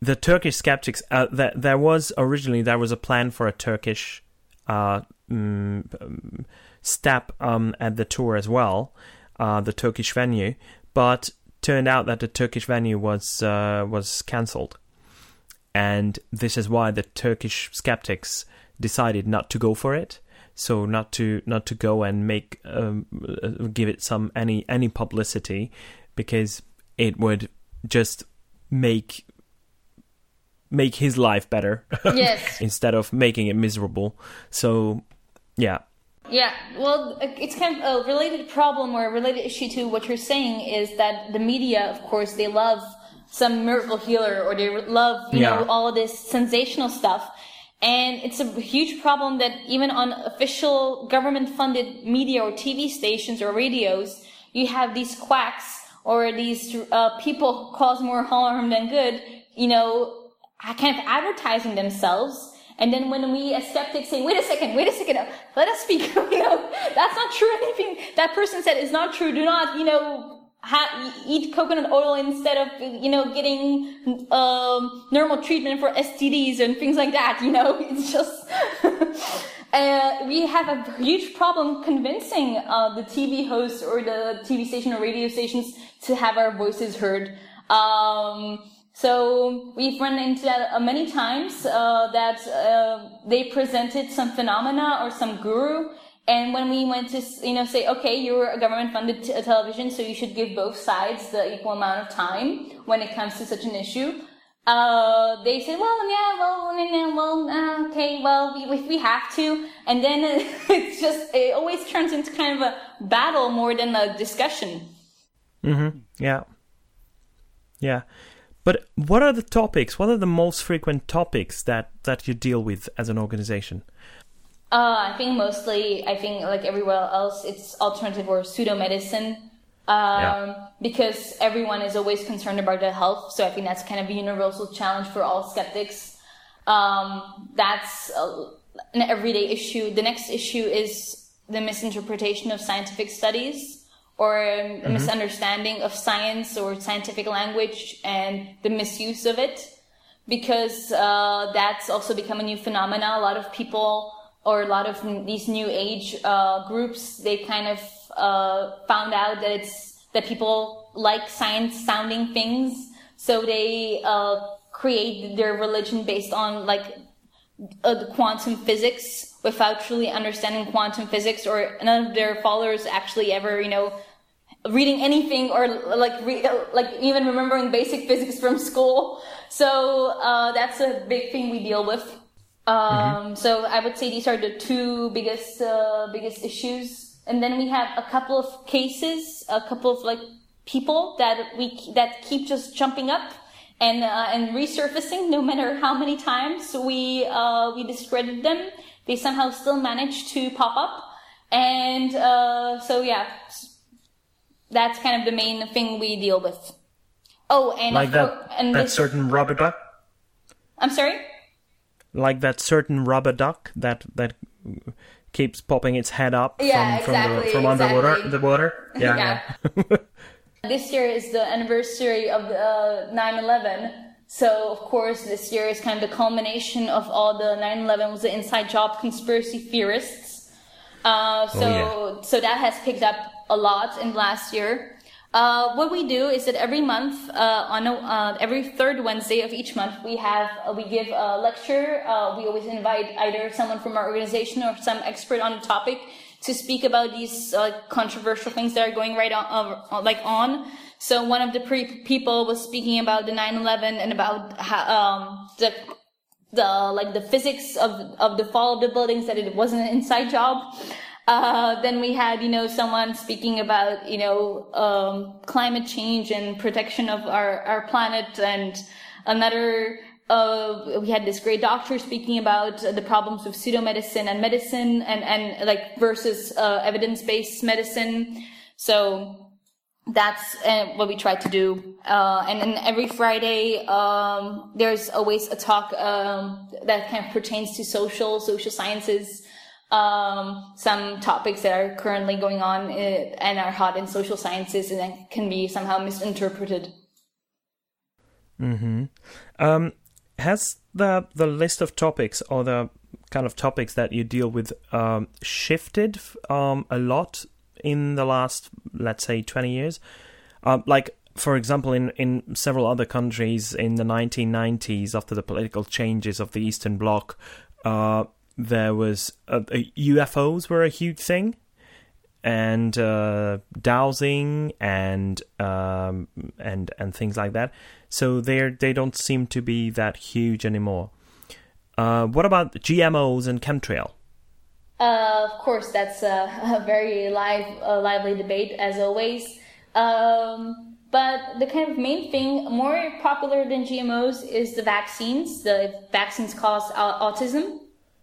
the Turkish skeptics. Uh, th- there was originally there was a plan for a Turkish uh, mm, um, step um, at the tour as well, uh, the Turkish venue, but turned out that the Turkish venue was uh, was cancelled, and this is why the Turkish skeptics decided not to go for it. So not to not to go and make um, uh, give it some any any publicity, because it would just make make his life better Yes. instead of making it miserable. So, yeah, Yeah, well, it's kind of a related problem or a related issue to what you're saying is that the media, of course, they love some miracle healer or they love, you know, all of this sensational stuff. And it's a huge problem that even on official government funded media or TV stations or radios, you have these quacks or these uh, people who cause more harm than good, you know, kind of advertising themselves. And then when we as skeptics say, wait a second, wait a second, let us speak, you know, that's not true. Anything that person said is not true. Do not, you know, ha- eat coconut oil instead of, you know, getting, um, normal treatment for STDs and things like that, you know, it's just, uh, we have a huge problem convincing, uh, the TV hosts or the TV station or radio stations to have our voices heard. Um, so we've run into that uh, many times uh, that uh, they presented some phenomena or some guru, and when we went to you know say, okay, you're a government-funded t- television, so you should give both sides the equal amount of time when it comes to such an issue. Uh, they said, well, yeah, well, no, well, uh, okay, well, we, if we have to, and then it's just it always turns into kind of a battle more than a discussion. Mm-hmm. yeah, yeah. But what are the topics? What are the most frequent topics that that you deal with as an organization? Uh, I think mostly, I think like everywhere else, it's alternative or pseudo medicine. Um, Yeah. because everyone is always concerned about their health. So I think that's kind of a universal challenge for all skeptics. Um, that's a, an everyday issue. The next issue is the misinterpretation of scientific studies or a misunderstanding of science or scientific language and the misuse of it. Because uh, that's also become a new phenomena. A lot of people or a lot of these new age uh, groups, they kind of uh, found out that it's that people like science sounding things, so they uh, create their religion based on like uh, the quantum physics without truly understanding quantum physics, or none of their followers actually ever, you know, reading anything or like re- like even remembering basic physics from school. So uh, that's a big thing we deal with. Um, So I would say these are the two biggest uh, biggest issues, and then we have a couple of cases, a couple of like people that we that keep just jumping up and uh, and resurfacing. No matter how many times we uh, we discredit them, they somehow still manage to pop up. And uh, so yeah, that's kind of the main thing we deal with. Oh, and Like that and that this- certain rubber duck, I'm sorry. like that certain rubber duck that that keeps popping its head up Yeah, from from, the, exactly, from underwater exactly. the water. Yeah, yeah. this year is the anniversary of uh, 9/11. So of course, this year is kind of the culmination of all the 9/11 was the inside job conspiracy theorists. Uh, so Oh, so that has picked up a lot in last year. Uh, what we do is that every month, uh, on a, uh, every third Wednesday of each month, we have uh, we give a lecture. Uh, we always invite either someone from our organization or some expert on the topic to speak about these uh, controversial things that are going right on, uh, like on. So one of the pre- people was speaking about the 9/11 and about how, um, the the like the physics of of the fall of the buildings that it wasn't an inside job Uh, then we had, you know, someone speaking about, you know, um, climate change and protection of our, our planet and another, uh, we had this great doctor speaking about the problems of pseudomedicine and medicine and, and like versus, uh, evidence-based medicine. So, that's uh, what we try to do. Uh, and then every Friday, um, there's always a talk um, that kind of pertains to social, social sciences, um, some topics that are currently going on uh, and are hot in social sciences and can be somehow misinterpreted. Hmm. Um, has the the list of topics or the kind of topics that you deal with um, shifted um, a lot in the last, let's say, 20 years. Um, like, for example, in, in several other countries in the 1990s, after the political changes of the Eastern Bloc, uh, there was uh, UFOs were a huge thing, and uh, dowsing and um, and and things like that. So they they don't seem to be that huge anymore. Uh, what about GMOs and chemtrail? Uh, of course, that's a, a very live, uh, lively debate as always. Um, but the kind of main thing, more popular than GMOs, is the vaccines. The vaccines cause autism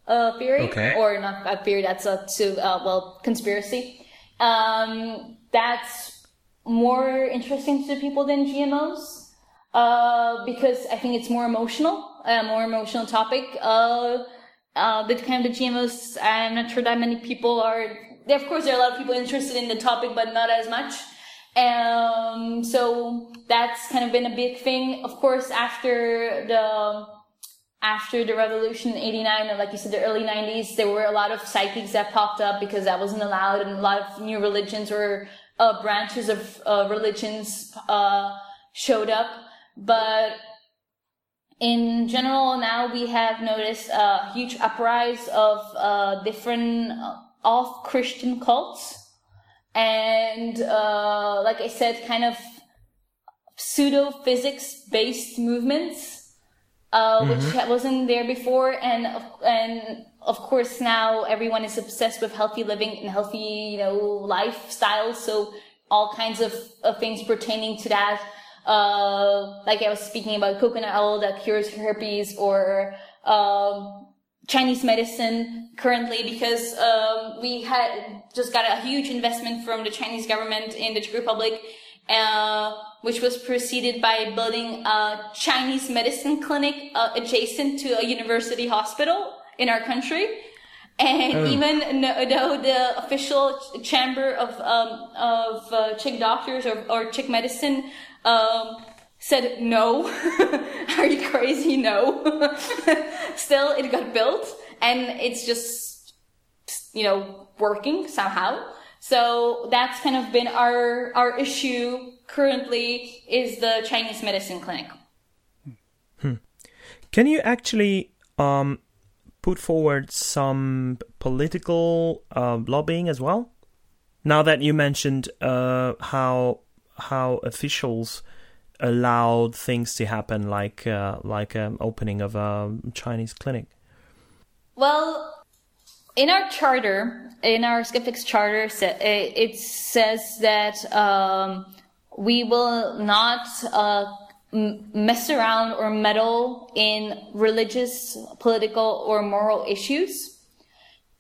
uh, theory, okay. or not a theory. That's a to, uh, well conspiracy. Um, that's more interesting to people than GMOs uh, because I think it's more emotional, a more emotional topic. Uh, uh, the kind of the GMOs, I'm not sure that many people are. Of course, there are a lot of people interested in the topic, but not as much. Um, so that's kind of been a big thing. Of course, after the after the revolution in 89 and like you said the early 90s there were a lot of psychics that popped up because that wasn't allowed and a lot of new religions or uh, branches of uh, religions uh, showed up but in general, now we have noticed a huge uprise of uh, different uh, off Christian cults. And, uh, like I said, kind of pseudo physics based movements, uh, mm-hmm. which wasn't there before. And, and of course, now everyone is obsessed with healthy living and healthy, you know, lifestyles. So all kinds of, of things pertaining to that uh, like I was speaking about coconut oil that cures herpes or, um, Chinese medicine currently because um, we had just got a huge investment from the Chinese government in the Czech Republic, uh, which was preceded by building a Chinese medicine clinic uh, adjacent to a university hospital in our country. And oh. even though the official chamber of um, of uh, Czech doctors or, or Czech medicine um, said no. Are you crazy? No. Still, it got built and it's just, you know, working somehow. So that's kind of been our, our issue currently is the Chinese medicine clinic. Hmm. Can you actually, um, put forward some political uh, lobbying as well? Now that you mentioned uh, how how officials allowed things to happen, like uh, like an um, opening of a Chinese clinic? Well, in our charter, in our skeptics charter, it says that um, we will not uh, mess around or meddle in religious, political, or moral issues,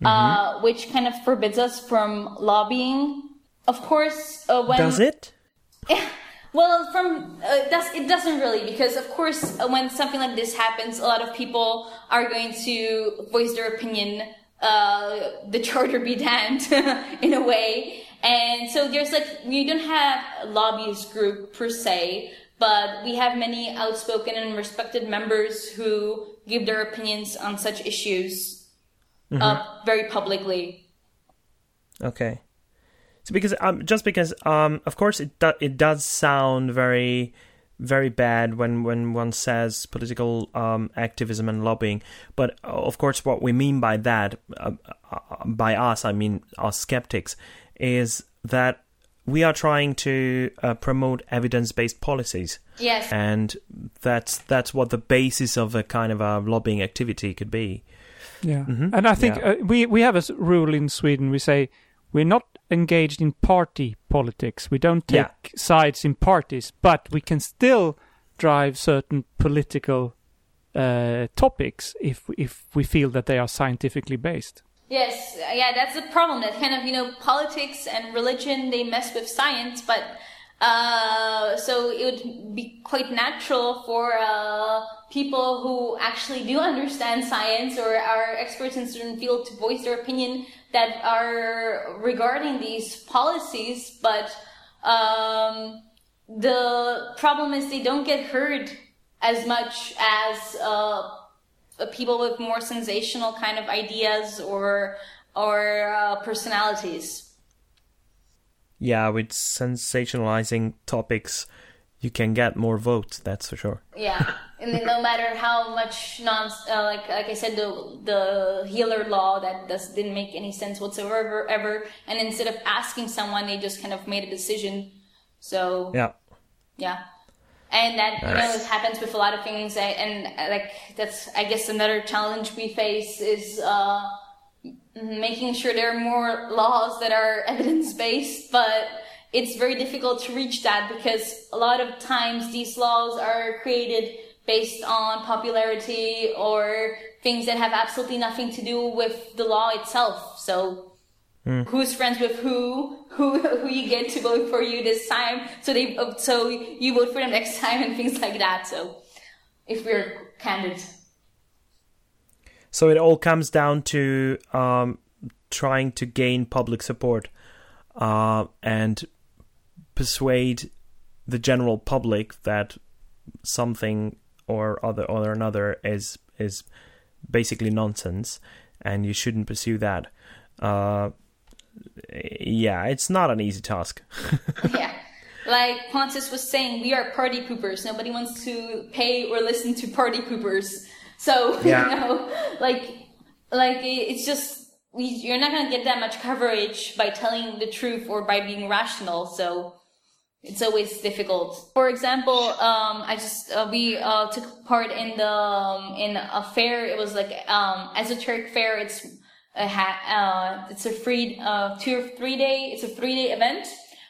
mm-hmm. uh, which kind of forbids us from lobbying. Of course, uh, when does it? Well, from uh, does, it doesn't really because of course uh, when something like this happens, a lot of people are going to voice their opinion. Uh, the charter be damned in a way, and so there's like we don't have a lobbyist group per se, but we have many outspoken and respected members who give their opinions on such issues mm-hmm. uh, very publicly. Okay. So because um, just because um, of course it do- it does sound very very bad when when one says political um, activism and lobbying, but uh, of course what we mean by that uh, uh, by us I mean us skeptics is that we are trying to uh, promote evidence-based policies, Yes. and that's that's what the basis of a kind of a lobbying activity could be. Yeah, Mhm. and I think Yeah. uh, we we have a rule in Sweden. We say we're not engaged in party politics. We don't take Yeah. sides in parties, but we can still drive certain political uh, topics if if we feel that they are scientifically based. Yes, yeah, that's the problem. That kind of you know politics and religion they mess with science, but uh, so it would be quite natural for uh, people who actually do understand science or are experts in certain field to voice their opinion that are regarding these policies. But um, the problem is they don't get heard as much as. Uh, people with more sensational kind of ideas or or uh, personalities. Yeah, with sensationalizing topics, you can get more votes. That's for sure. Yeah, and then no matter how much non uh, like like I said the the healer law that does didn't make any sense whatsoever ever, and instead of asking someone, they just kind of made a decision. So Yeah. Yeah. And that, you know, it happens with a lot of things. I- And uh, like, that's, I guess, another challenge we face is, uh, making sure there are more laws that are evidence based, but it's very difficult to reach that because a lot of times these laws are created based on popularity or things that have absolutely nothing to do with the law itself. So, who's friends with who, who who you get to vote for you this time, so they so you vote for them next time and things like that. So if we're candid, So it all comes down to um, trying to gain public support uh, and persuade the general public that something or other or another is is basically nonsense, and you shouldn't pursue that. Uh, yeah, it's not an easy task. yeah. Like Pontus was saying, we are party poopers. Nobody wants to pay or listen to party poopers. So Yeah. you know, like, like it's just you're not gonna get that much coverage by telling the truth or by being rational. So it's always difficult. For example, um, I just uh, we uh, took part in the um, in a fair. It was like um, esoteric fair. It's a ha- uh, it's a free uh, two or three day. It's a three day event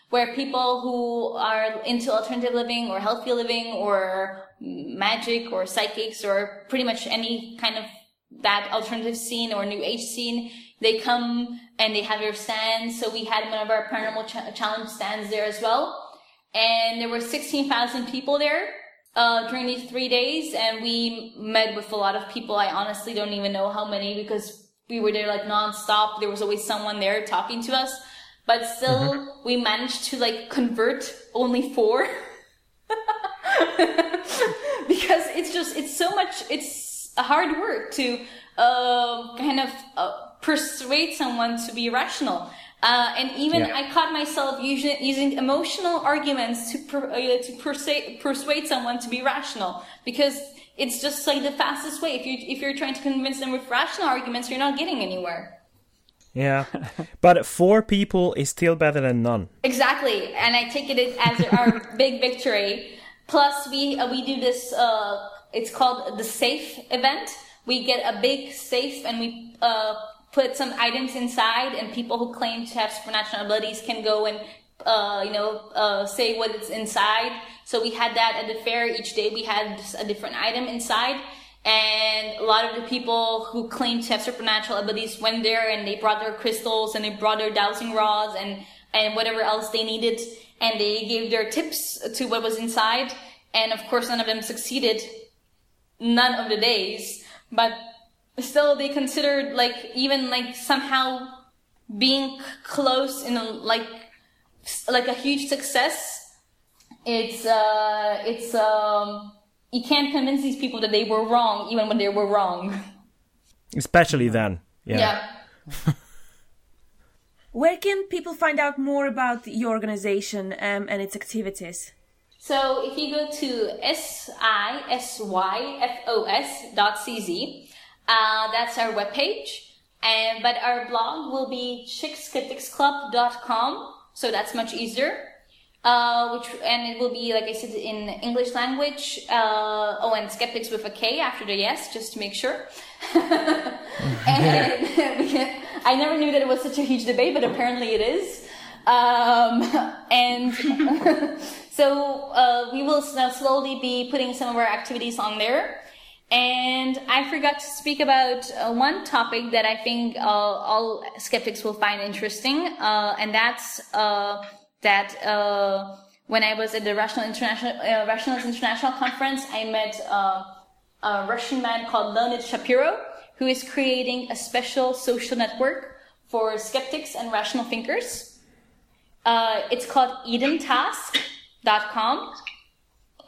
where people who are into alternative living or healthy living or magic or psychics or pretty much any kind of that alternative scene or new age scene they come and they have their stands so we had one of our paranormal Ch- challenge stands there as well and there were 16,000 people there uh, during these three days, and we met with a lot of people. I honestly don't even know how many because we were there like nonstop. There was always someone there talking to us, but still, we managed to like convert only four because it's just it's so much it's a hard work to uh, kind of uh, persuade someone to be rational. Uh, and even Yeah. I caught myself using, using emotional arguments to per, uh, to persuade persuade someone to be rational because it's just like the fastest way. If you if you're trying to convince them with rational arguments, you're not getting anywhere. Yeah, but four people is still better than none. Exactly, and I take it as our big victory. Plus, we uh, we do this. Uh, it's called the safe event. We get a big safe, and we uh, put some items inside, and people who claim to have supernatural abilities can go and uh, you know uh, say what is inside. So we had that at the fair. Each day we had a different item inside. And a lot of the people who claim to have supernatural abilities went there and they brought their crystals and they brought their dowsing rods and, and whatever else they needed. And they gave their tips to what was inside. And of course, none of them succeeded. None of the days. But still, they considered like even like somehow being c- close in a, like, like a huge success. It's, uh, it's, um, you can't convince these people that they were wrong even when they were wrong. Especially then. Yeah. Yeah. Where can people find out more about your organization um, and its activities? So if you go to sisyfos dot cz, uh, that's our webpage. And but our blog will be czechskepticsclub.com. so that's much easier. Uh, which and it will be like I said in English language. Uh, oh, and skeptics with a K after the yes, just to make sure. and I never knew that it was such a huge debate, but apparently it is. Um, and so uh, we will slowly be putting some of our activities on there. And I forgot to speak about uh, one topic that I think uh, all skeptics will find interesting, uh, and that's uh, that uh, when I was at the Rational International Rationalist International Conference, I met a Russian man called Leonid Shapiro, who is creating a special social network for skeptics and rational thinkers. it's called EdenTask.com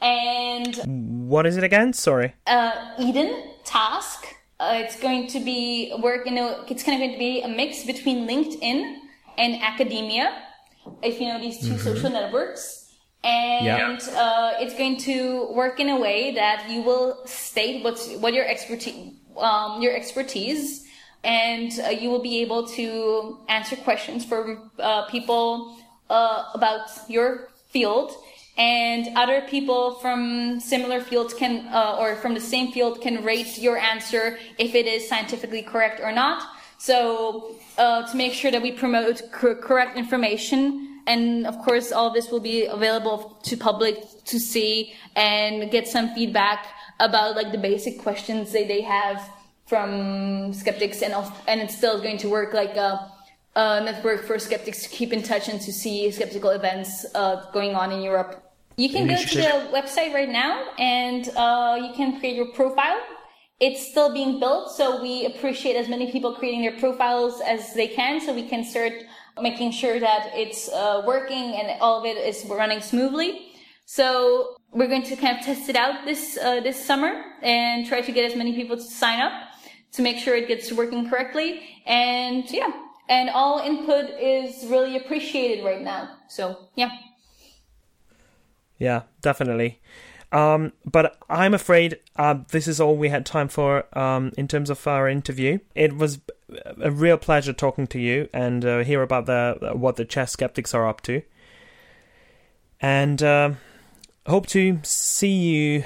and what is it again? Sorry. Uh, Eden Task. Uh, it's going to be work. You know, it's kind of going to be a mix between LinkedIn and academia. If you know these 2 mm-hmm. social networks, and yeah. uh, it's going to work in a way that you will state what's what your expertise, um, your expertise, and uh, you will be able to answer questions for uh, people uh, about your field and other people from similar fields can uh, or from the same field can rate your answer if it is scientifically correct or not. So uh, to make sure that we promote cor- correct information and of course all of this will be available to public to see and get some feedback about like the basic questions that they have from skeptics and and it's still going to work like a, a network for skeptics to keep in touch and to see skeptical events uh, going on in Europe you can go to the website right now and uh, you can create your profile. It's still being built, so we appreciate as many people creating their profiles as they can, so we can start making sure that it's uh, working and all of it is running smoothly. So we're going to kind of test it out this uh, this summer and try to get as many people to sign up to make sure it gets working correctly. And yeah, and all input is really appreciated right now. So yeah. Yeah, definitely. Um, but I'm afraid uh, this is all we had time for um, in terms of our interview. It was a real pleasure talking to you and uh, hear about the what the Czech skeptics are up to. And uh, hope to see you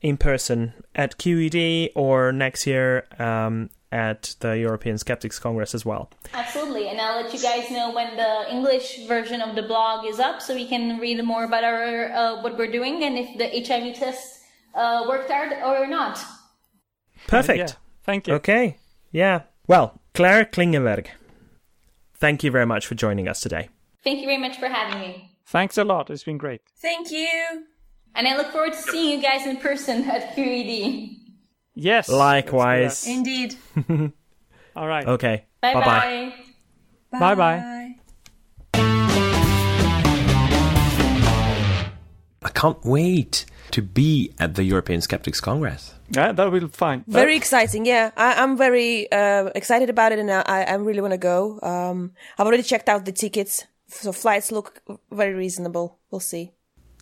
in person at QED or next year um, at the European Skeptics Congress as well. Absolutely, and I'll let you guys know when the English version of the blog is up, so we can read more about our uh, what we're doing and if the HIV test uh, worked out or not. Perfect. Yeah. Thank you. Okay. Yeah. Well, Claire Klingenberg, thank you very much for joining us today. Thank you very much for having me. Thanks a lot. It's been great. Thank you. And I look forward to seeing you guys in person at QED. Yes. Likewise. Indeed. All right. Okay. Bye bye. Bye bye. I can't wait to be at the European Skeptics Congress. Yeah, that will be fine. Very exciting. Yeah, I, am very uh, excited about it, and I, I really want to go. Um, I've already checked out the tickets, so flights look very reasonable. We'll see.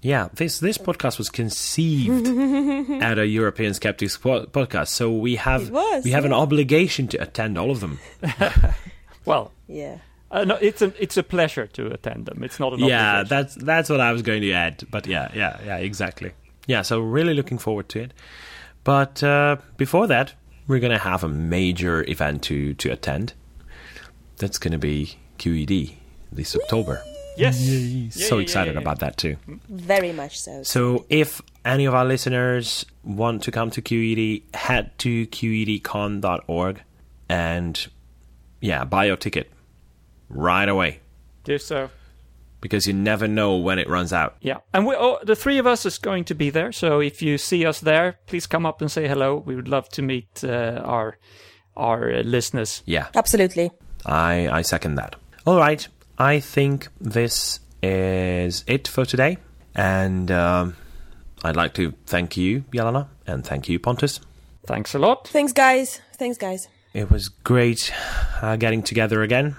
Yeah, this this podcast was conceived at a European Skeptics po- podcast, so we have was, we have an obligation to attend all of them. well, yeah. Uh, no, it's a it's a pleasure to attend them. It's not an yeah. Obligation. That's that's what I was going to add. But yeah, yeah, yeah, exactly. Yeah, so really looking forward to it. But uh, before that, we're going to have a major event to to attend. That's going to be QED this October. Yes. Yeah, so yeah, excited about that too. Very much so. So if any of our listeners want to come to QED, head to qedcon.org and yeah, buy your ticket right away. Do so. Because you never know when it runs out. Yeah, and we, oh, the three of us is going to be there. So if you see us there, please come up and say hello. We would love to meet uh, our our uh, listeners. Yeah, absolutely. I I second that. All right, I think this is it for today. And um, I'd like to thank you, Jelena, and thank you, Pontus. Thanks a lot. Thanks, guys. Thanks, guys. It was great uh, getting together again.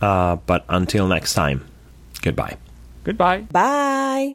Uh, but until next time, goodbye. Goodbye. Bye.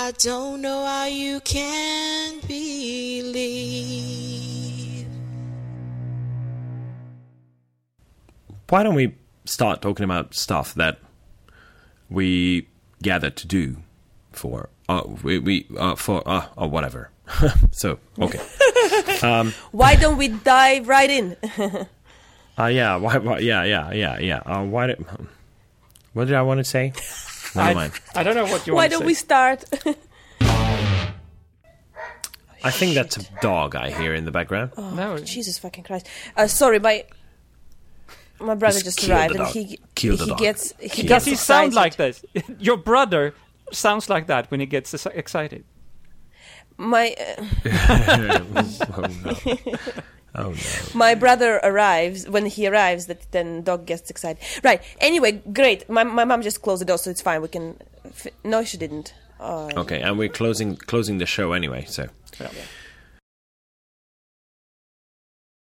I don't know how you can believe. Why don't we start talking about stuff that we gather to do for uh, we, we uh, for uh, or whatever. so okay. Um, Why don't we dive right in? Uh, yeah, why, why, yeah, yeah, yeah, yeah. Uh, why did, what did I want to say? Never I, mind. I don't know what you Why want to don't say. we start? I think that's a dog I hear in the background. Oh, no, Jesus fucking Christ! Uh, sorry, my my brother Just just arrived, and he Kill the he dog. gets he Kill gets the he dog. sounds like this. Your brother sounds like that when he gets excited. My uh, oh no! Oh no! my brother arrives when he arrives. That then dog gets excited. Right. Anyway, great. My my mom just closed the door, so it's fine. We can. Fi- no, she didn't. Oh, Okay, and we're closing closing the show anyway. So,